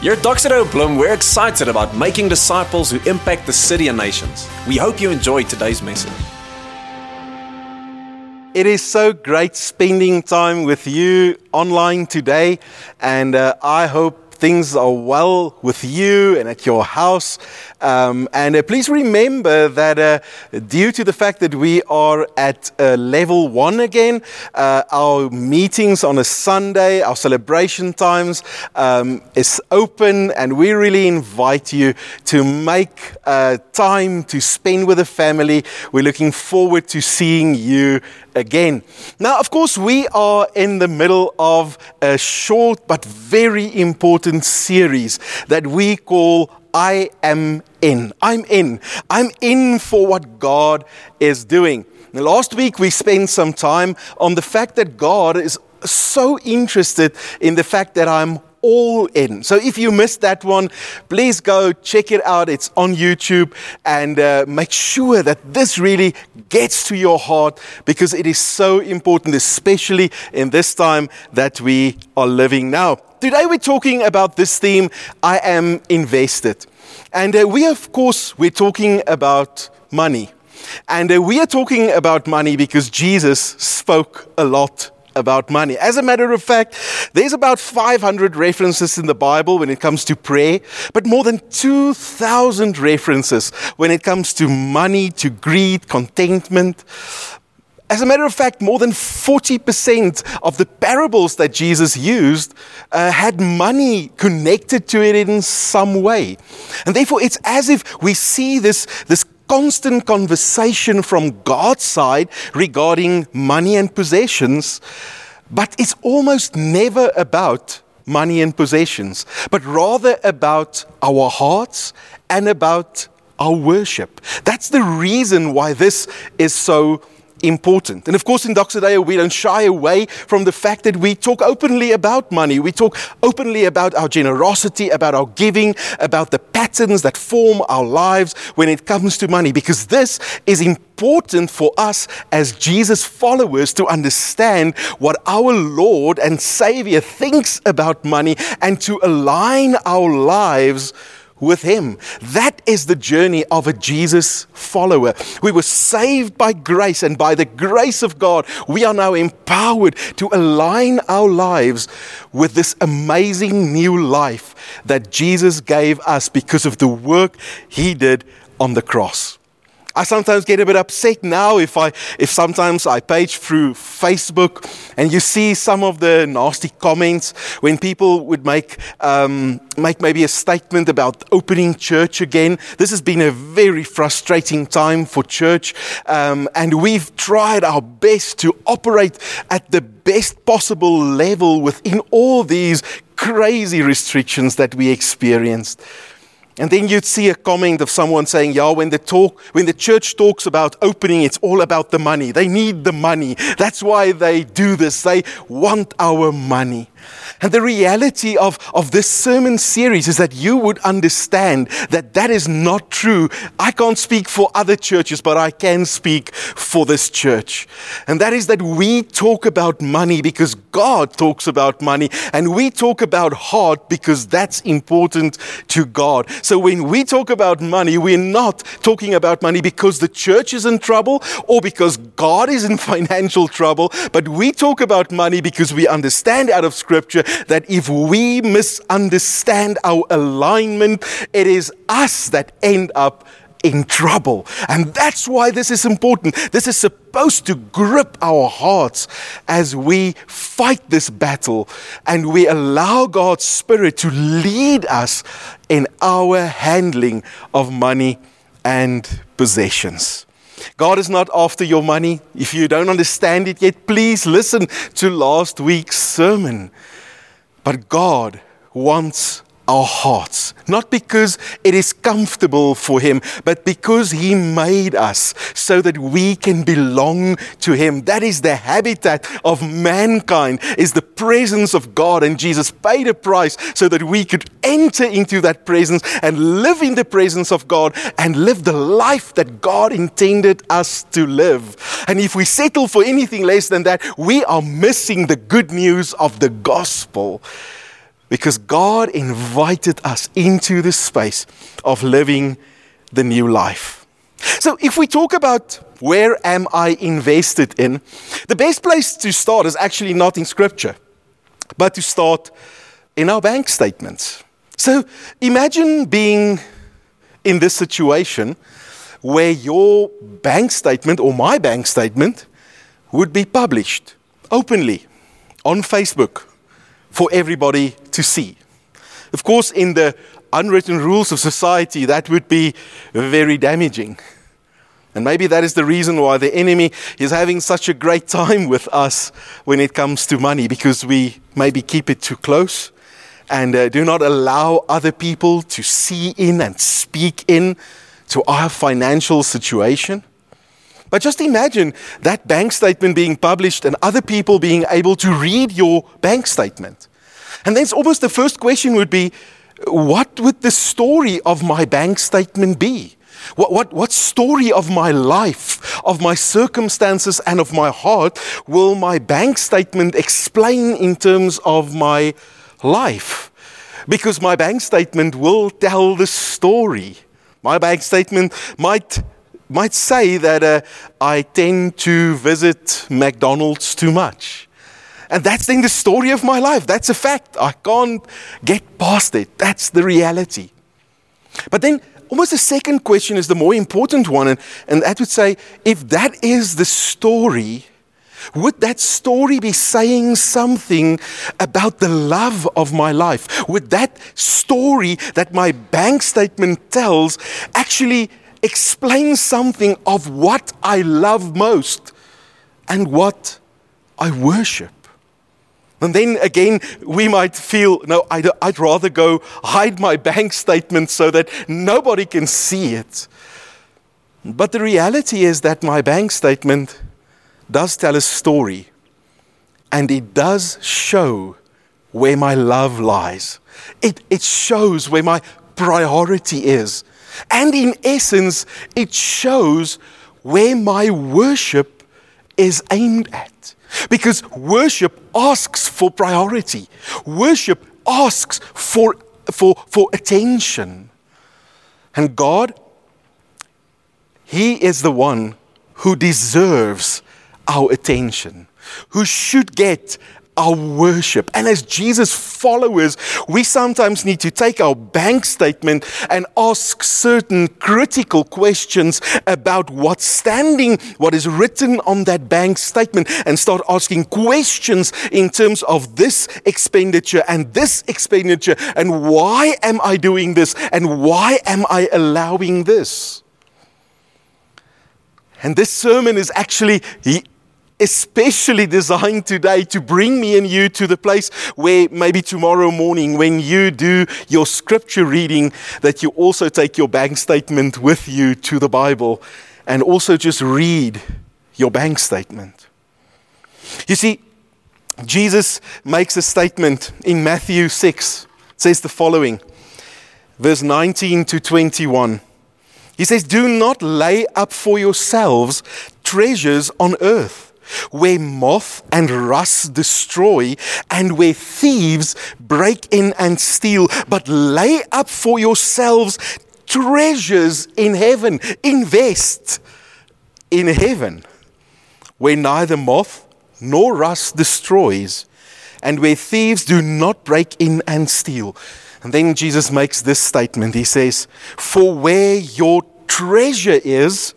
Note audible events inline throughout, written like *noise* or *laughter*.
Here at Doxa Deo Bloem, we're excited about making disciples who impact the city and nations. We hope you enjoyed today's message. It is so great spending time with you online today, and uh, I hope things are well with you and at your house. Um, and uh, please remember that uh, due to the fact that we are at uh, level one again, uh, our meetings on a Sunday, our celebration times um, is open, and we really invite you to make uh, time to spend with the family. We're looking forward to seeing you again. Now, of course, we are in the middle of a short but very important series that we call I Am In. I'm in. I'm in for what God is doing. Last week, we spent some time on the fact that God is so interested in the fact that I'm all in. So if you missed that one, please go check it out. It's on YouTube and uh, make sure that this really gets to your heart because it is so important, especially in this time that we are living now. Today we're talking about this theme, I am invested. And uh, we, of course, we're talking about money. And uh, we are talking about money because Jesus spoke a lot about money. As a matter of fact, there's about 500 references in the Bible when it comes to prayer, but more than 2,000 references when it comes to money, to greed, contentment. As a matter of fact, more than 40% of the parables that Jesus used uh, had money connected to it in some way. And therefore, it's as if we see this, this constant conversation from God's side regarding money and possessions, but it's almost never about money and possessions, but rather about our hearts and about our worship. That's the reason why this is so important. And of course, in Doxa Deo, we don't shy away from the fact that we talk openly about money. We talk openly about our generosity, about our giving, about the patterns that form our lives when it comes to money, because this is important for us as Jesus followers to understand what our Lord and Savior thinks about money and to align our lives with Him. That is the journey of a Jesus follower. We were saved by grace, and by the grace of God, we are now empowered to align our lives with this amazing new life that Jesus gave us because of the work He did on the cross. I sometimes get a bit upset now if I if sometimes I page through Facebook and you see some of the nasty comments when people would make um, make maybe a statement about opening church again. This has been a very frustrating time for church, um, and we've tried our best to operate at the best possible level within all these crazy restrictions that we experienced. And then you'd see a comment of someone saying, Yeah, when the talk, when the church talks about opening, it's all about the money. They need the money. That's why they do this. They want our money. And the reality of, of this sermon series is that you would understand that that is not true. I can't speak for other churches, but I can speak for this church. And that is that we talk about money because God talks about money, and we talk about heart because that's important to God. So when we talk about money, we're not talking about money because the church is in trouble or because God is in *laughs* financial trouble, but we talk about money because we understand out of Scripture that if we misunderstand our alignment, it is us that end up in trouble. And that's why this is important. This is supposed to grip our hearts as we fight this battle and we allow God's Spirit to lead us in our handling of money and possessions. God is not after your money. If you don't understand it yet, please listen to last week's sermon. But God wants our hearts, not because it is comfortable for Him, but because He made us so that we can belong to Him. That is the habitat of mankind, is the presence of God. And Jesus paid a price so that we could enter into that presence and live in the presence of God and live the life that God intended us to live. And if we settle for anything less than that, we are missing the good news of the gospel. Because God invited us into the space of living the new life. So, if we talk about where am I invested in, the best place to start is actually not in Scripture, but to start in our bank statements. So, imagine being in this situation where your bank statement or my bank statement would be published openly on Facebook for everybody to see. Of course, in the unwritten rules of society, that would be very damaging. And maybe that is the reason why the enemy is having such a great time with us when it comes to money, because we maybe keep it too close and uh, do not allow other people to see in and speak in to our financial situation. But just imagine that bank statement being published and other people being able to read your bank statement. And then it's almost the first question would be what would the story of my bank statement be? What, what, what story of my life, of my circumstances, and of my heart will my bank statement explain in terms of my life? Because my bank statement will tell the story. My bank statement might might say that uh, I tend to visit McDonald's too much. And that's then the story of my life. That's a fact. I can't get past it. That's the reality. But then, almost the second question is the more important one. And, and that would say if that is the story, would that story be saying something about the love of my life? Would that story that my bank statement tells actually explain something of what I love most and what I worship. And then again, we might feel, no, I'd, I'd, rather go hide my bank statement so that nobody can see it. But the reality is that my bank statement does tell a story, and it does show where my love lies. It, it shows where my priority is. And in essence, it shows where my worship is aimed at. Because worship asks for priority, worship asks for, for, for attention. And God, He is the one who deserves our attention, who should get our worship. And as Jesus followers, we sometimes need to take our bank statement and ask certain critical questions about what's standing, what is written on that bank statement, and start asking questions in terms of this expenditure and this expenditure, and why am I doing this, and why am I allowing this? And this sermon is actually especially designed today to bring me and you to the place where maybe tomorrow morning, when you do your scripture reading, that you also take your bank statement with you to the Bible and also just read your bank statement. You see, Jesus makes a statement in Matthew 6. It says the following, verse 19 to 21. He says, Do not lay up for yourselves treasures on earth where moth and rust destroy, and where thieves break in and steal. But lay up for yourselves treasures in heaven. Invest in heaven, where neither moth nor rust destroys, and where thieves do not break in and steal. And then Jesus makes this statement He says, For where your treasure is,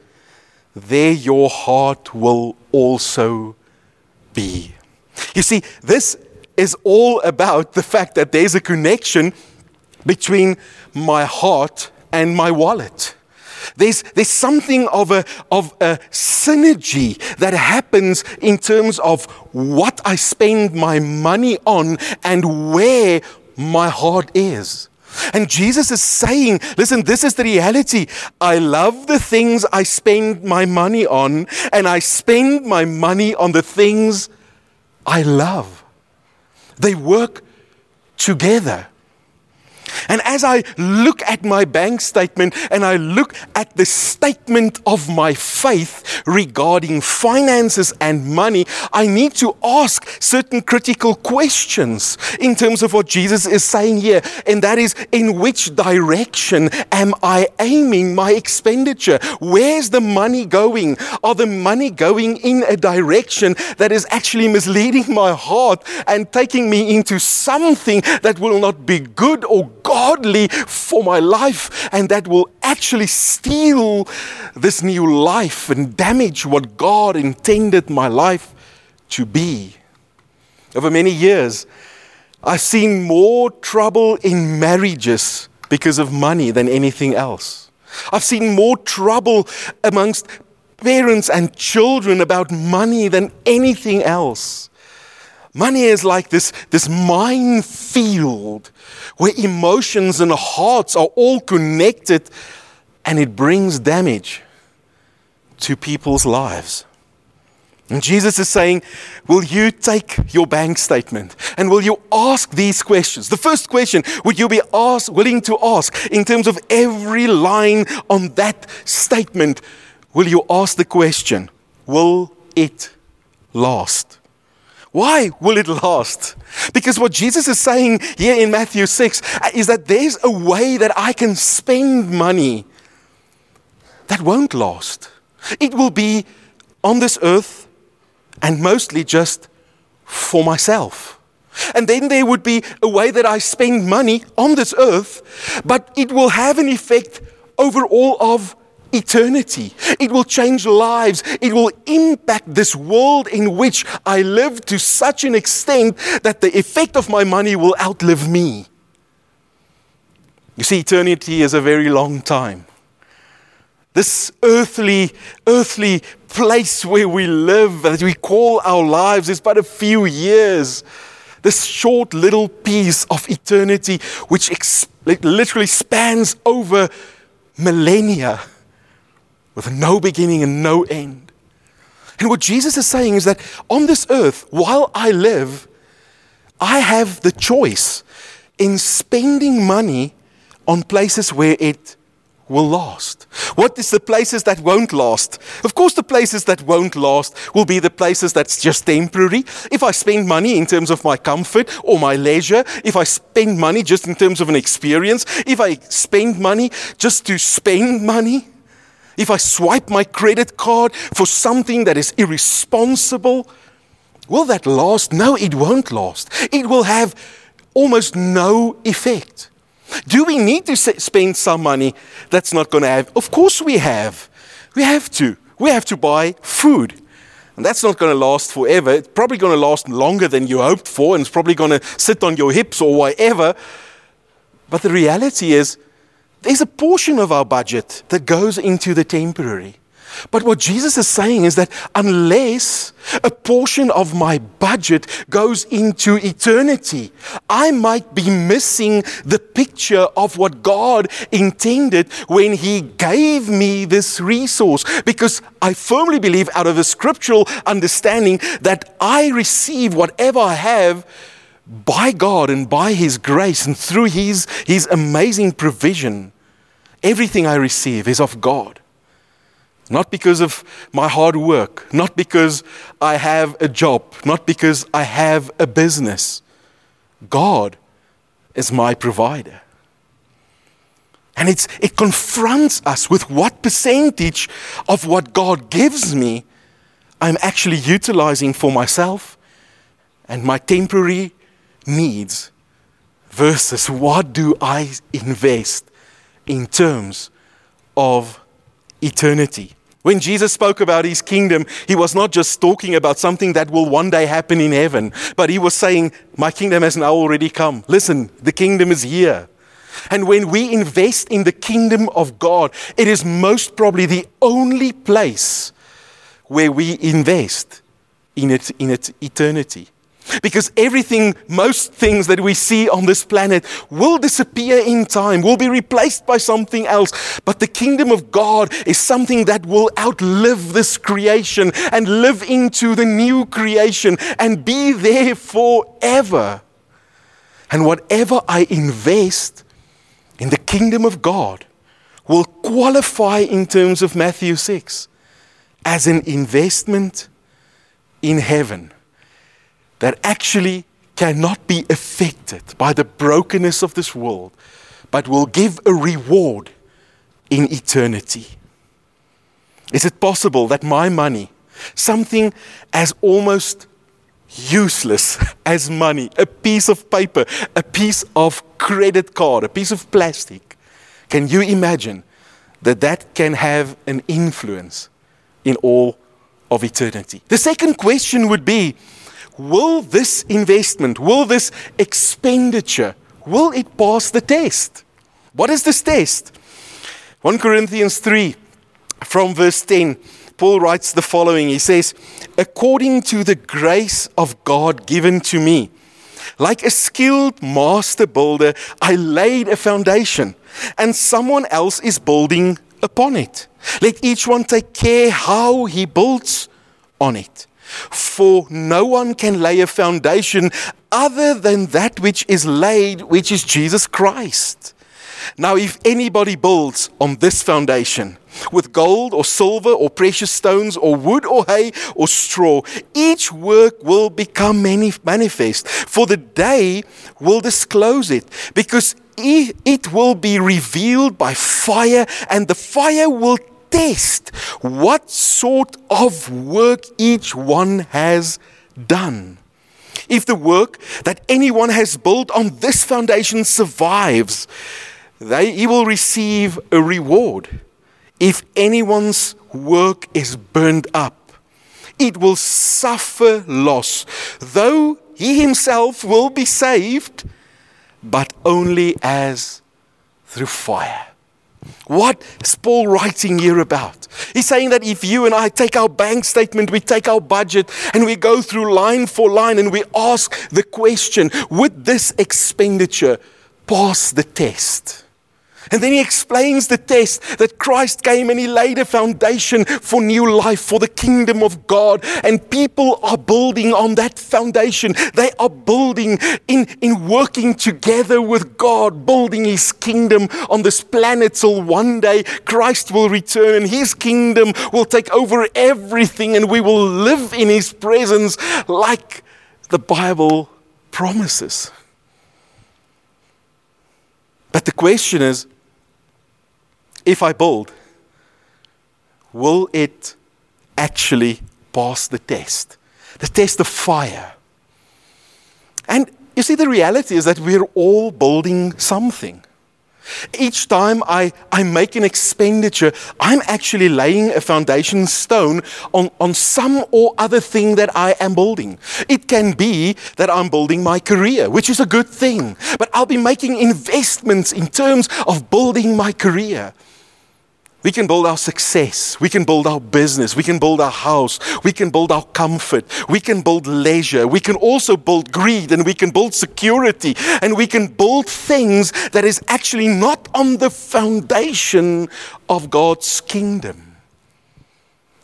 there your heart will also be. You see, this is all about the fact that there's a connection between my heart and my wallet. There's, there's something of a, of a synergy that happens in terms of what I spend my money on and where my heart is. And Jesus is saying, listen, this is the reality. I love the things I spend my money on, and I spend my money on the things I love. They work together. And as I look at my bank statement and I look at the statement of my faith regarding finances and money, I need to ask certain critical questions in terms of what Jesus is saying here. And that is, in which direction am I aiming my expenditure? Where's the money going? Are the money going in a direction that is actually misleading my heart and taking me into something that will not be good or godly for my life and that will actually steal this new life and damage what God intended my life to be. Over many years, I've seen more trouble in marriages because of money than anything else. I've seen more trouble amongst parents and children about money than anything else. Money is like this, this minefield where emotions and hearts are all connected and it brings damage to people's lives. And Jesus is saying, Will you take your bank statement and will you ask these questions? The first question, would you be ask, willing to ask in terms of every line on that statement? Will you ask the question, Will it last? Why will it last? Because what Jesus is saying here in Matthew 6 uh, is that there's a way that I can spend money that won't last. It will be on this earth and mostly just for myself. And then there would be a way that I spend money on this earth, but it will have an effect over all of eternity. It will change lives. It will impact this world in which I live to such an extent that the effect of my money will outlive me. You see, eternity is a very long time. This earthly, earthly place where we live, that we call our lives, is but a few years. This short little piece of eternity, which ex- literally spans over millennia with no beginning and no end. And what Jesus is saying is that on this earth, while I live, I have the choice in spending money on places where it will last. What is the places that won't last? Of course, the places that won't last will be the places that's just temporary. If I spend money in terms of my comfort or my leisure, if I spend money just in terms of an experience, if I spend money just to spend money, if I swipe my credit card for something that is irresponsible, will that last? No, it won't last. It will have almost no effect. Do we need to spend some money that's not going to have? Of course we have. We have to. We have to buy food. And that's not going to last forever. It's probably going to last longer than you hoped for, and it's probably going to sit on your hips or whatever. But the reality is, there's a portion of our budget that goes into the temporary. But what Jesus is saying is that unless a portion of my budget goes into eternity, I might be missing the picture of what God intended when He gave me this resource. Because I firmly believe, out of a scriptural understanding, that I receive whatever I have by God and by His grace and through His, His amazing provision. Everything I receive is of God. Not because of my hard work, not because I have a job, not because I have a business. God is my provider. And it's, it confronts us with what percentage of what God gives me I'm actually utilizing for myself and my temporary needs versus what do I invest in terms of eternity. When Jesus spoke about his kingdom, he was not just talking about something that will one day happen in heaven, but he was saying, My kingdom has now already come. Listen, the kingdom is here. And when we invest in the kingdom of God, it is most probably the only place where we invest in, it, in its eternity. Because everything, most things that we see on this planet will disappear in time, will be replaced by something else. But the kingdom of God is something that will outlive this creation and live into the new creation and be there forever. And whatever I invest in the kingdom of God will qualify in terms of Matthew 6 as an investment in heaven that actually cannot be affected by the brokenness of this world, but will give a reward in eternity. Is it possible that my money, something as almost useless *laughs* as money, a piece of paper, a piece of credit card, a piece of plastic, can you imagine that that can have an influence in all of eternity? The second question would be will this investment, will this expenditure, will it pass the test? What is this test? 1 Corinthians 3 from verse 10 Paul writes the following He says, According to the grace of God given to me, like a skilled master builder, I laid a foundation, and someone else is building upon it. Let each one take care how he builds on it. For no one can lay a foundation other than that which is laid, which is Jesus Christ. Now, if anybody builds on this foundation with gold or silver or precious stones or wood or hay or straw, each work will become manifest, for the day will disclose it, because it will be revealed by fire, and the fire will test what sort of work each one has done. If the work that anyone has built on this foundation survives, they, he will receive a reward. If anyone's work is burned up, it will suffer loss, though he himself will be saved, but only as through fire. What is Paul writing here about? He's saying that if you and I take our bank statement, we take our budget, and we go through line for line and we ask the question would this expenditure pass the test? And then he explains the test that Christ came and he laid a foundation for new life, for the kingdom of God. And people are building on that foundation. They are building in, in working together with God, building his kingdom on this planet till one day Christ will return and his kingdom will take over everything and we will live in his presence like the Bible promises. But the question is if I build, will it actually pass the test? The test of fire. And you see, the reality is that we're all building something. Each time I, I make an expenditure, I'm actually laying a foundation stone on, on some or other thing that I am building. It can be that I'm building my career, which is a good thing, but I'll be making investments in terms of building my career. We can build our success. We can build our business. We can build our house. We can build our comfort. We can build leisure. We can also build greed and we can build security and we can build things that is actually not on the foundation of God's kingdom.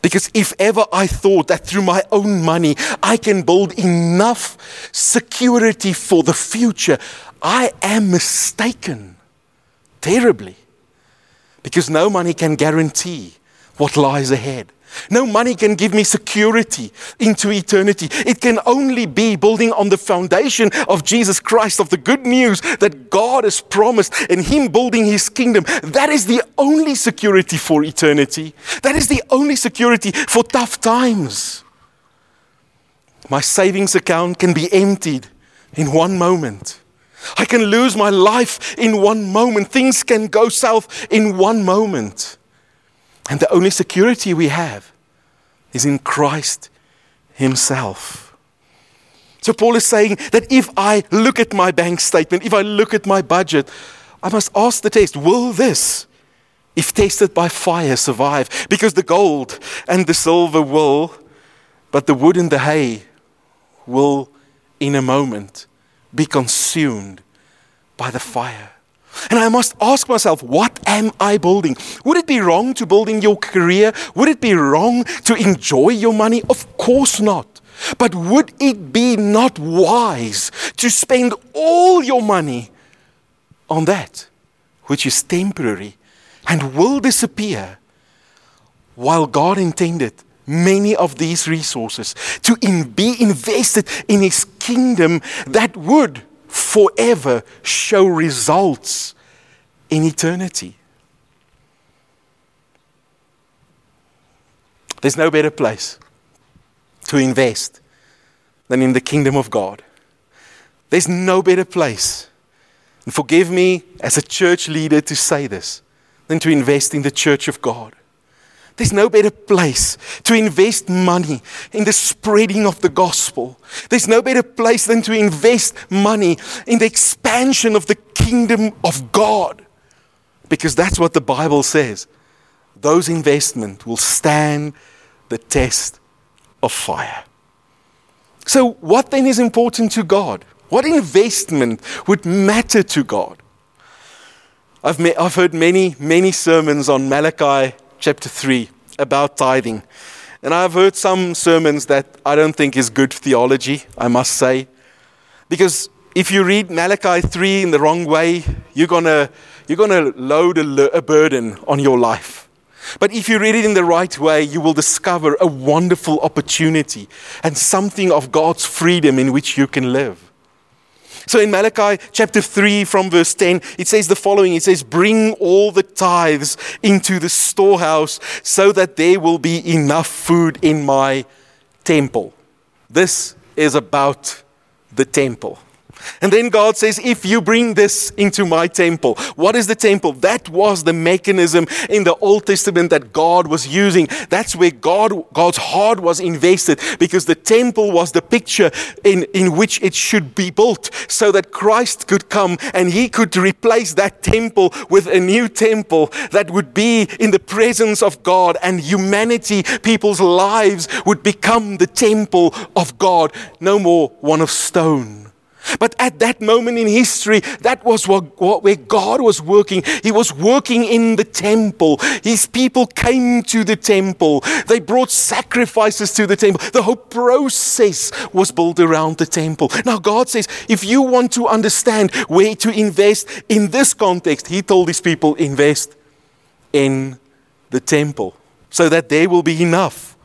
Because if ever I thought that through my own money I can build enough security for the future, I am mistaken terribly. Because no money can guarantee what lies ahead. No money can give me security into eternity. It can only be building on the foundation of Jesus Christ, of the good news that God has promised, and Him building His kingdom. That is the only security for eternity. That is the only security for tough times. My savings account can be emptied in one moment. I can lose my life in one moment. Things can go south in one moment. And the only security we have is in Christ Himself. So, Paul is saying that if I look at my bank statement, if I look at my budget, I must ask the test will this, if tested by fire, survive? Because the gold and the silver will, but the wood and the hay will in a moment be consumed by the fire. And I must ask myself, what am I building? Would it be wrong to building your career? Would it be wrong to enjoy your money? Of course not. But would it be not wise to spend all your money on that? which is temporary and will disappear, while God intended many of these resources to in, be invested in His kingdom that would forever show results in eternity. There's no better place to invest than in the kingdom of God. There's no better place, and forgive me as a church leader to say this, than to invest in the church of God. There's no better place to invest money in the spreading of the gospel. There's no better place than to invest money in the expansion of the kingdom of God. Because that's what the Bible says. Those investments will stand the test of fire. So, what then is important to God? What investment would matter to God? I've, met, I've heard many, many sermons on Malachi chapter 3 about tithing. And I've heard some sermons that I don't think is good theology, I must say. Because if you read Malachi 3 in the wrong way, you're going to you're gonna load a, a burden on your life. But if you read it in the right way, you will discover a wonderful opportunity and something of God's freedom in which you can live. So in Malachi chapter 3, from verse 10, it says the following It says, Bring all the tithes into the storehouse so that there will be enough food in my temple. This is about the temple. And then God says, If you bring this into my temple, what is the temple? That was the mechanism in the Old Testament that God was using. That's where God, God's heart was invested because the temple was the picture in, in which it should be built so that Christ could come and he could replace that temple with a new temple that would be in the presence of God and humanity, people's lives would become the temple of God, no more one of stone. But at that moment in history, that was what, what, where God was working. He was working in the temple. His people came to the temple. They brought sacrifices to the temple. The whole process was built around the temple. Now, God says, if you want to understand where to invest in this context, He told His people, invest in the temple so that there will be enough.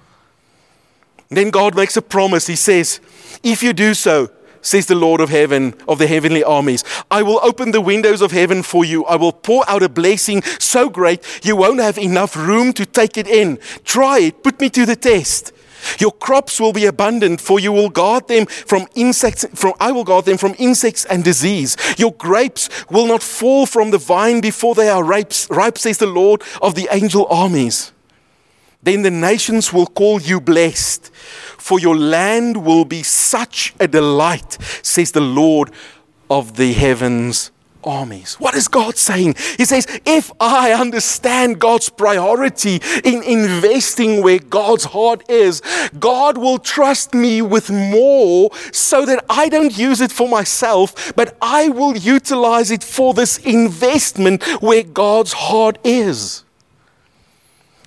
Then God makes a promise. He says, if you do so, says the Lord of heaven, of the heavenly armies. I will open the windows of heaven for you. I will pour out a blessing so great you won't have enough room to take it in. Try it. Put me to the test. Your crops will be abundant, for you will guard them from insects. From I will guard them from insects and disease. Your grapes will not fall from the vine before they are ripe, ripe says the Lord of the angel armies. Then the nations will call you blessed, for your land will be such a delight, says the Lord of the heavens armies. What is God saying? He says, if I understand God's priority in investing where God's heart is, God will trust me with more so that I don't use it for myself, but I will utilize it for this investment where God's heart is.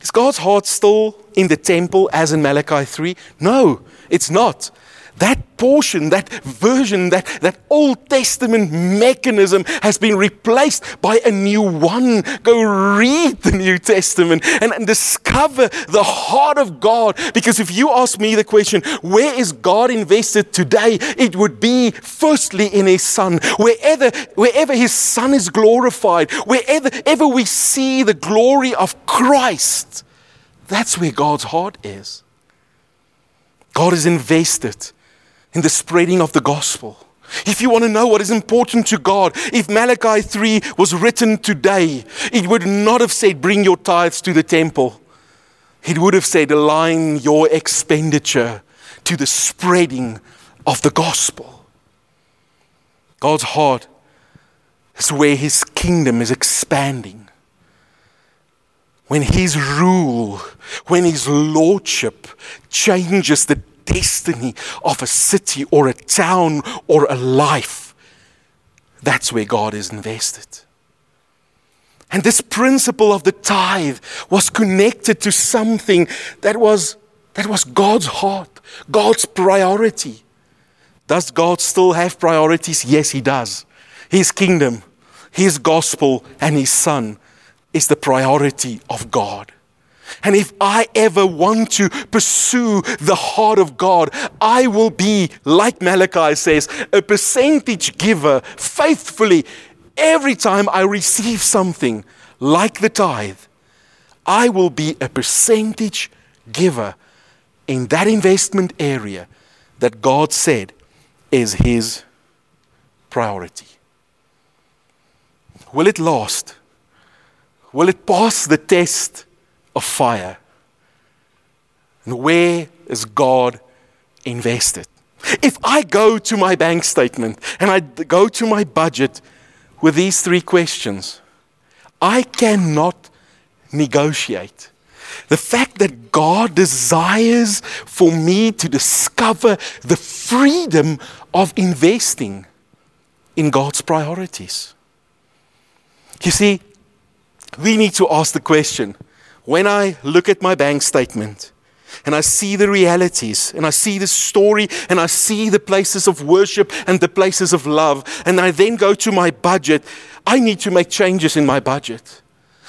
Is God's heart still in the temple as in Malachi 3? No, it's not. That portion, that version, that, that Old Testament mechanism has been replaced by a new one. Go read the New Testament and, and discover the heart of God. Because if you ask me the question, where is God invested today? It would be firstly in His Son. Wherever, wherever His Son is glorified, wherever ever we see the glory of Christ, that's where God's heart is. God is invested in the spreading of the gospel. If you want to know what is important to God, if Malachi 3 was written today, it would not have said, Bring your tithes to the temple. It would have said, Align your expenditure to the spreading of the gospel. God's heart is where his kingdom is expanding. When his rule, when his lordship changes the destiny of a city or a town or a life, that's where God is invested. And this principle of the tithe was connected to something that was, that was God's heart, God's priority. Does God still have priorities? Yes, He does. His kingdom, His gospel, and His Son is the priority of God. And if I ever want to pursue the heart of God, I will be, like Malachi says, a percentage giver faithfully every time I receive something like the tithe. I will be a percentage giver in that investment area that God said is His priority. Will it last? Will it pass the test of fire? And where is God invested? If I go to my bank statement and I go to my budget with these three questions, I cannot negotiate. The fact that God desires for me to discover the freedom of investing in God's priorities. You see, we need to ask the question when I look at my bank statement and I see the realities and I see the story and I see the places of worship and the places of love, and I then go to my budget, I need to make changes in my budget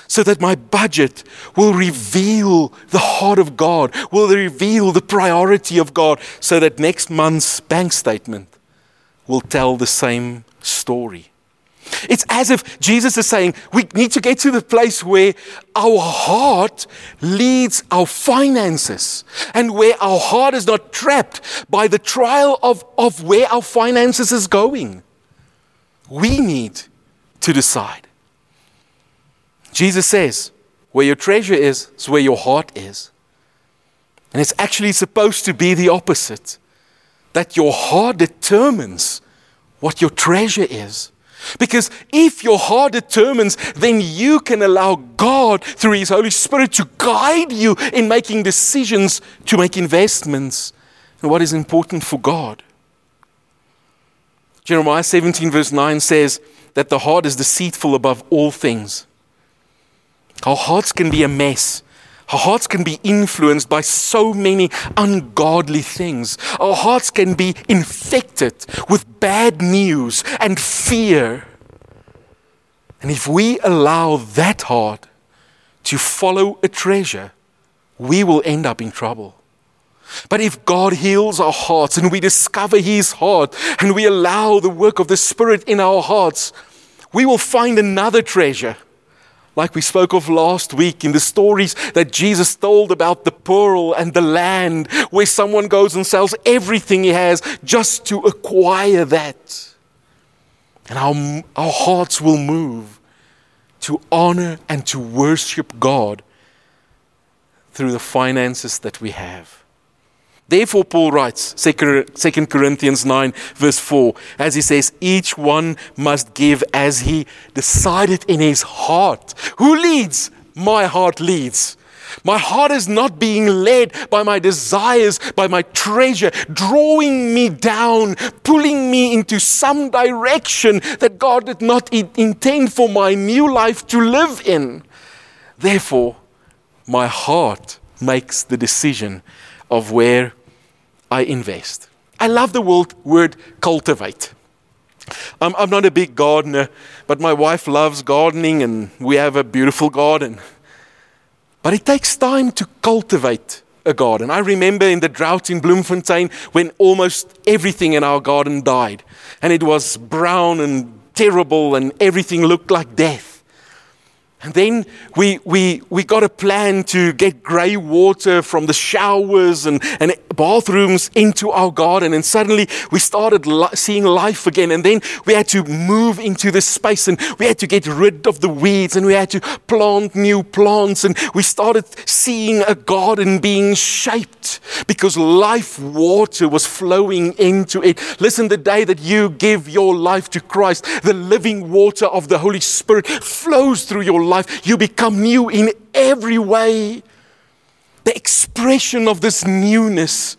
so that my budget will reveal the heart of God, will reveal the priority of God, so that next month's bank statement will tell the same story. It's as if Jesus is saying we need to get to the place where our heart leads our finances and where our heart is not trapped by the trial of, of where our finances is going. We need to decide. Jesus says, where your treasure is, is where your heart is. And it's actually supposed to be the opposite that your heart determines what your treasure is. Because if your heart determines, then you can allow God, through His Holy Spirit, to guide you in making decisions to make investments in what is important for God. Jeremiah 17, verse 9 says that the heart is deceitful above all things. Our hearts can be a mess. Our hearts can be influenced by so many ungodly things. Our hearts can be infected with bad news and fear. And if we allow that heart to follow a treasure, we will end up in trouble. But if God heals our hearts and we discover His heart and we allow the work of the Spirit in our hearts, we will find another treasure like we spoke of last week in the stories that Jesus told about the pearl and the land, where someone goes and sells everything he has just to acquire that. And our, our hearts will move to honor and to worship God through the finances that we have. Therefore, Paul writes, 2 Corinthians 9, verse 4, as he says, each one must give as he decided in his heart. Who leads? My heart leads. My heart is not being led by my desires, by my treasure, drawing me down, pulling me into some direction that God did not intend for my new life to live in. Therefore, my heart makes the decision of where I invest. I love the word, cultivate. I'm, I'm not a big gardener, but my wife loves gardening and we have a beautiful garden. But it takes time to cultivate a garden. I remember in the drought in Bloemfontein when almost everything in our garden died and it was brown and terrible and everything looked like death. And then we, we, we got a plan to get grey water from the showers and, and bathrooms into our garden. And suddenly we started li- seeing life again. And then we had to move into this space and we had to get rid of the weeds and we had to plant new plants. And we started seeing a garden being shaped because life water was flowing into it. Listen, the day that you give your life to Christ, the living water of the Holy Spirit flows through your life, you become new in every way. The expression of this newness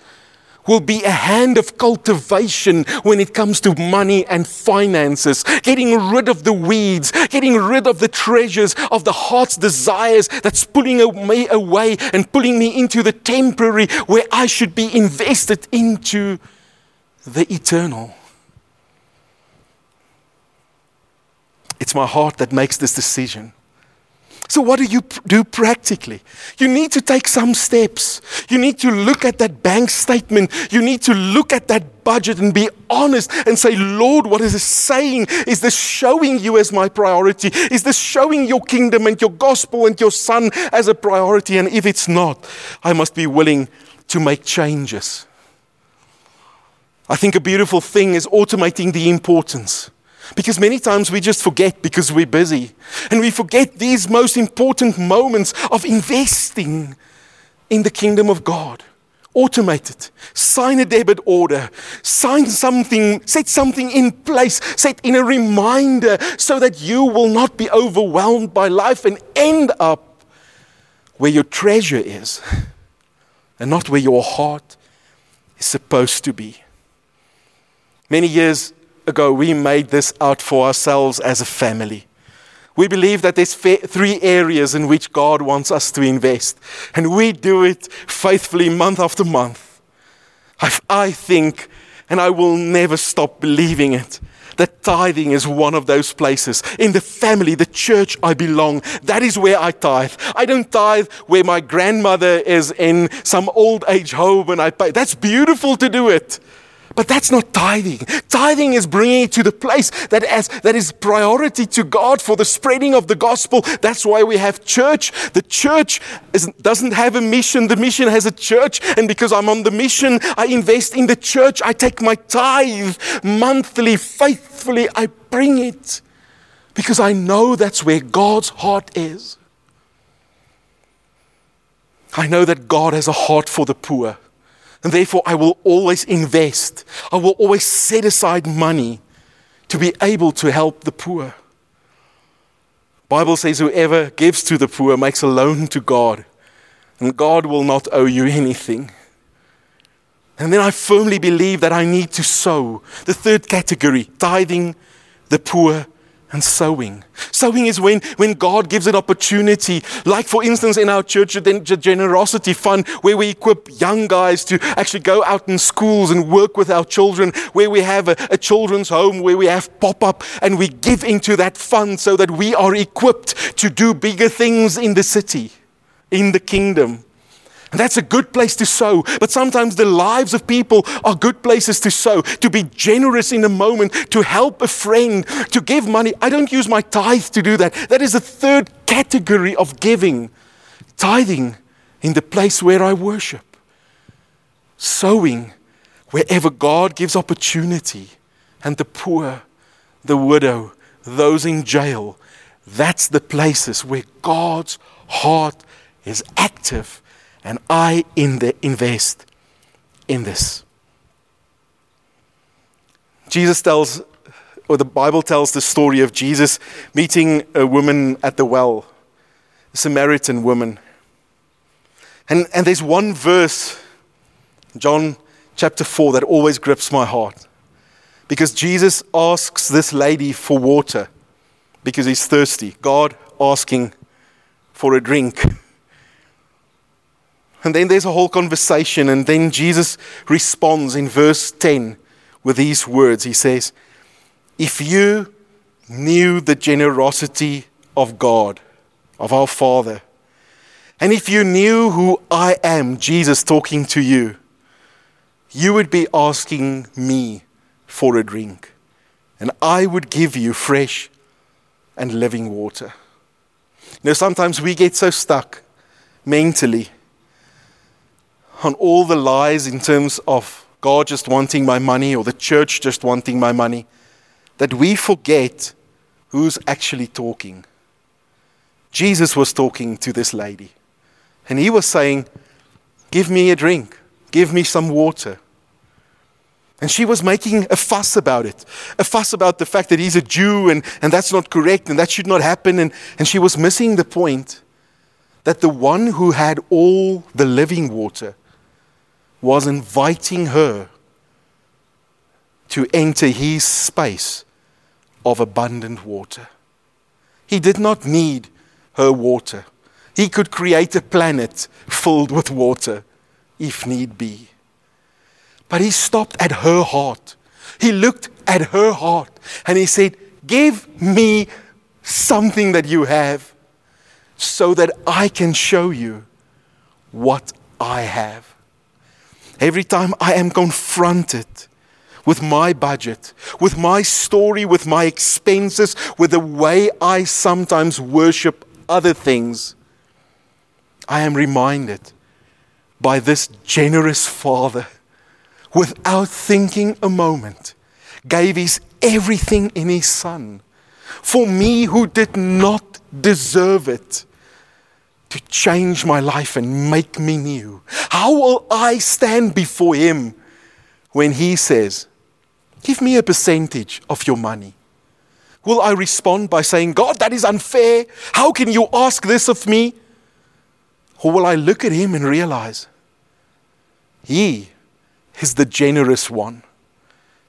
will be a hand of cultivation when it comes to money and finances, getting rid of the weeds, getting rid of the treasures of the heart's desires that's pulling me away and pulling me into the temporary where I should be invested into the eternal. It's my heart that makes this decision. So, what do you do practically? You need to take some steps. You need to look at that bank statement. You need to look at that budget and be honest and say, Lord, what is this saying? Is this showing you as my priority? Is this showing your kingdom and your gospel and your son as a priority? And if it's not, I must be willing to make changes. I think a beautiful thing is automating the importance. Because many times we just forget because we're busy. And we forget these most important moments of investing in the kingdom of God. Automate it. Sign a debit order. Sign something, set something in place, set in a reminder so that you will not be overwhelmed by life and end up where your treasure is and not where your heart is supposed to be. Many years ago, we made this out for ourselves as a family. We believe that there's three areas in which God wants us to invest, and we do it faithfully month after month. I, I think, and I will never stop believing it, that tithing is one of those places. In the family, the church I belong, that is where I tithe. I don't tithe where my grandmother is in some old age home and I pay. That's beautiful to do it. But that's not tithing. Tithing is bringing it to the place that, as, that is priority to God for the spreading of the gospel. That's why we have church. The church is, doesn't have a mission, the mission has a church. And because I'm on the mission, I invest in the church. I take my tithe monthly, faithfully, I bring it because I know that's where God's heart is. I know that God has a heart for the poor. And therefore, I will always invest. I will always set aside money to be able to help the poor. Bible says whoever gives to the poor makes a loan to God, and God will not owe you anything. And then I firmly believe that I need to sow. The third category, tithing the poor and sowing. Sowing is when, when God gives an opportunity, like for instance in our church, the generosity fund, where we equip young guys to actually go out in schools and work with our children, where we have a, a children's home, where we have pop up, and we give into that fund so that we are equipped to do bigger things in the city, in the kingdom. And that's a good place to sow. But sometimes the lives of people are good places to sow, to be generous in a moment, to help a friend, to give money. I don't use my tithe to do that. That is a third category of giving tithing in the place where I worship, sowing wherever God gives opportunity, and the poor, the widow, those in jail. That's the places where God's heart is active and I in the invest in this. Jesus tells, or the Bible tells the story of Jesus meeting a woman at the well, a Samaritan woman. And, and there's one verse, John chapter 4, that always grips my heart. Because Jesus asks this lady for water because he's thirsty. God asking for a drink. And then there's a whole conversation, and then Jesus responds in verse 10 with these words. He says, If you knew the generosity of God, of our Father, and if you knew who I am, Jesus talking to you, you would be asking me for a drink, and I would give you fresh and living water. You know, sometimes we get so stuck mentally on all the lies in terms of God just wanting my money or the church just wanting my money that we forget who's actually talking. Jesus was talking to this lady, and he was saying, Give me a drink, give me some water. And she was making a fuss about it, a fuss about the fact that he's a Jew and, and that's not correct and that should not happen. And, and she was missing the point that the one who had all the living water was inviting her to enter his space of abundant water. He did not need her water. He could create a planet filled with water if need be. But he stopped at her heart. He looked at her heart and he said, Give me something that you have, so that I can show you what I have. Every time I am confronted with my budget, with my story, with my expenses, with the way I sometimes worship other things, I am reminded by this generous Father, without thinking a moment, gave his everything in his Son for me who did not deserve it to change my life and make me new. How will I stand before him when he says, Give me a percentage of your money? Will I respond by saying, God, that is unfair. How can you ask this of me? Or will I look at him and realize, He is the generous one.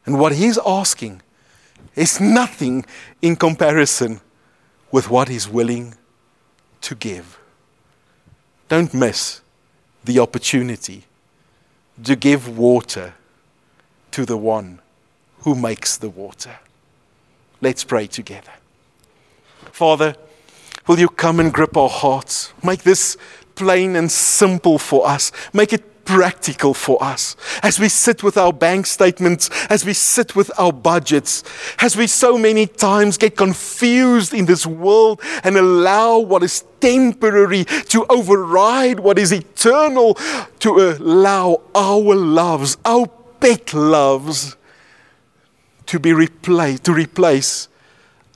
And what he's asking is nothing in comparison with what he's willing to give. Don't miss the opportunity to give water to the one who makes the water. Let's pray together. Father, will you come and grip our hearts? Make this plain and simple for us. Make it practical for us as we sit with our bank statements, as we sit with our budgets, as we so many times get confused in this world and allow what is temporary to override what is eternal, to allow our loves, our pet loves, to be replaced, to replace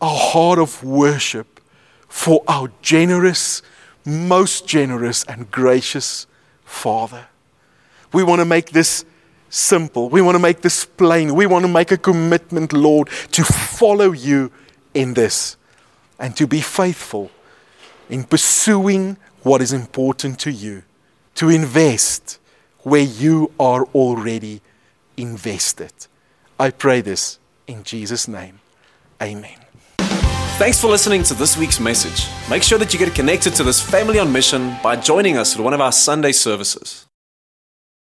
our heart of worship for our generous, most generous and gracious Father. We want to make this simple. We want to make this plain. We want to make a commitment, Lord, to follow you in this and to be faithful in pursuing what is important to you, to invest where you are already invested. I pray this in Jesus' name. Amen. Thanks for listening to this week's message. Make sure that you get connected to this family on mission by joining us at one of our Sunday services.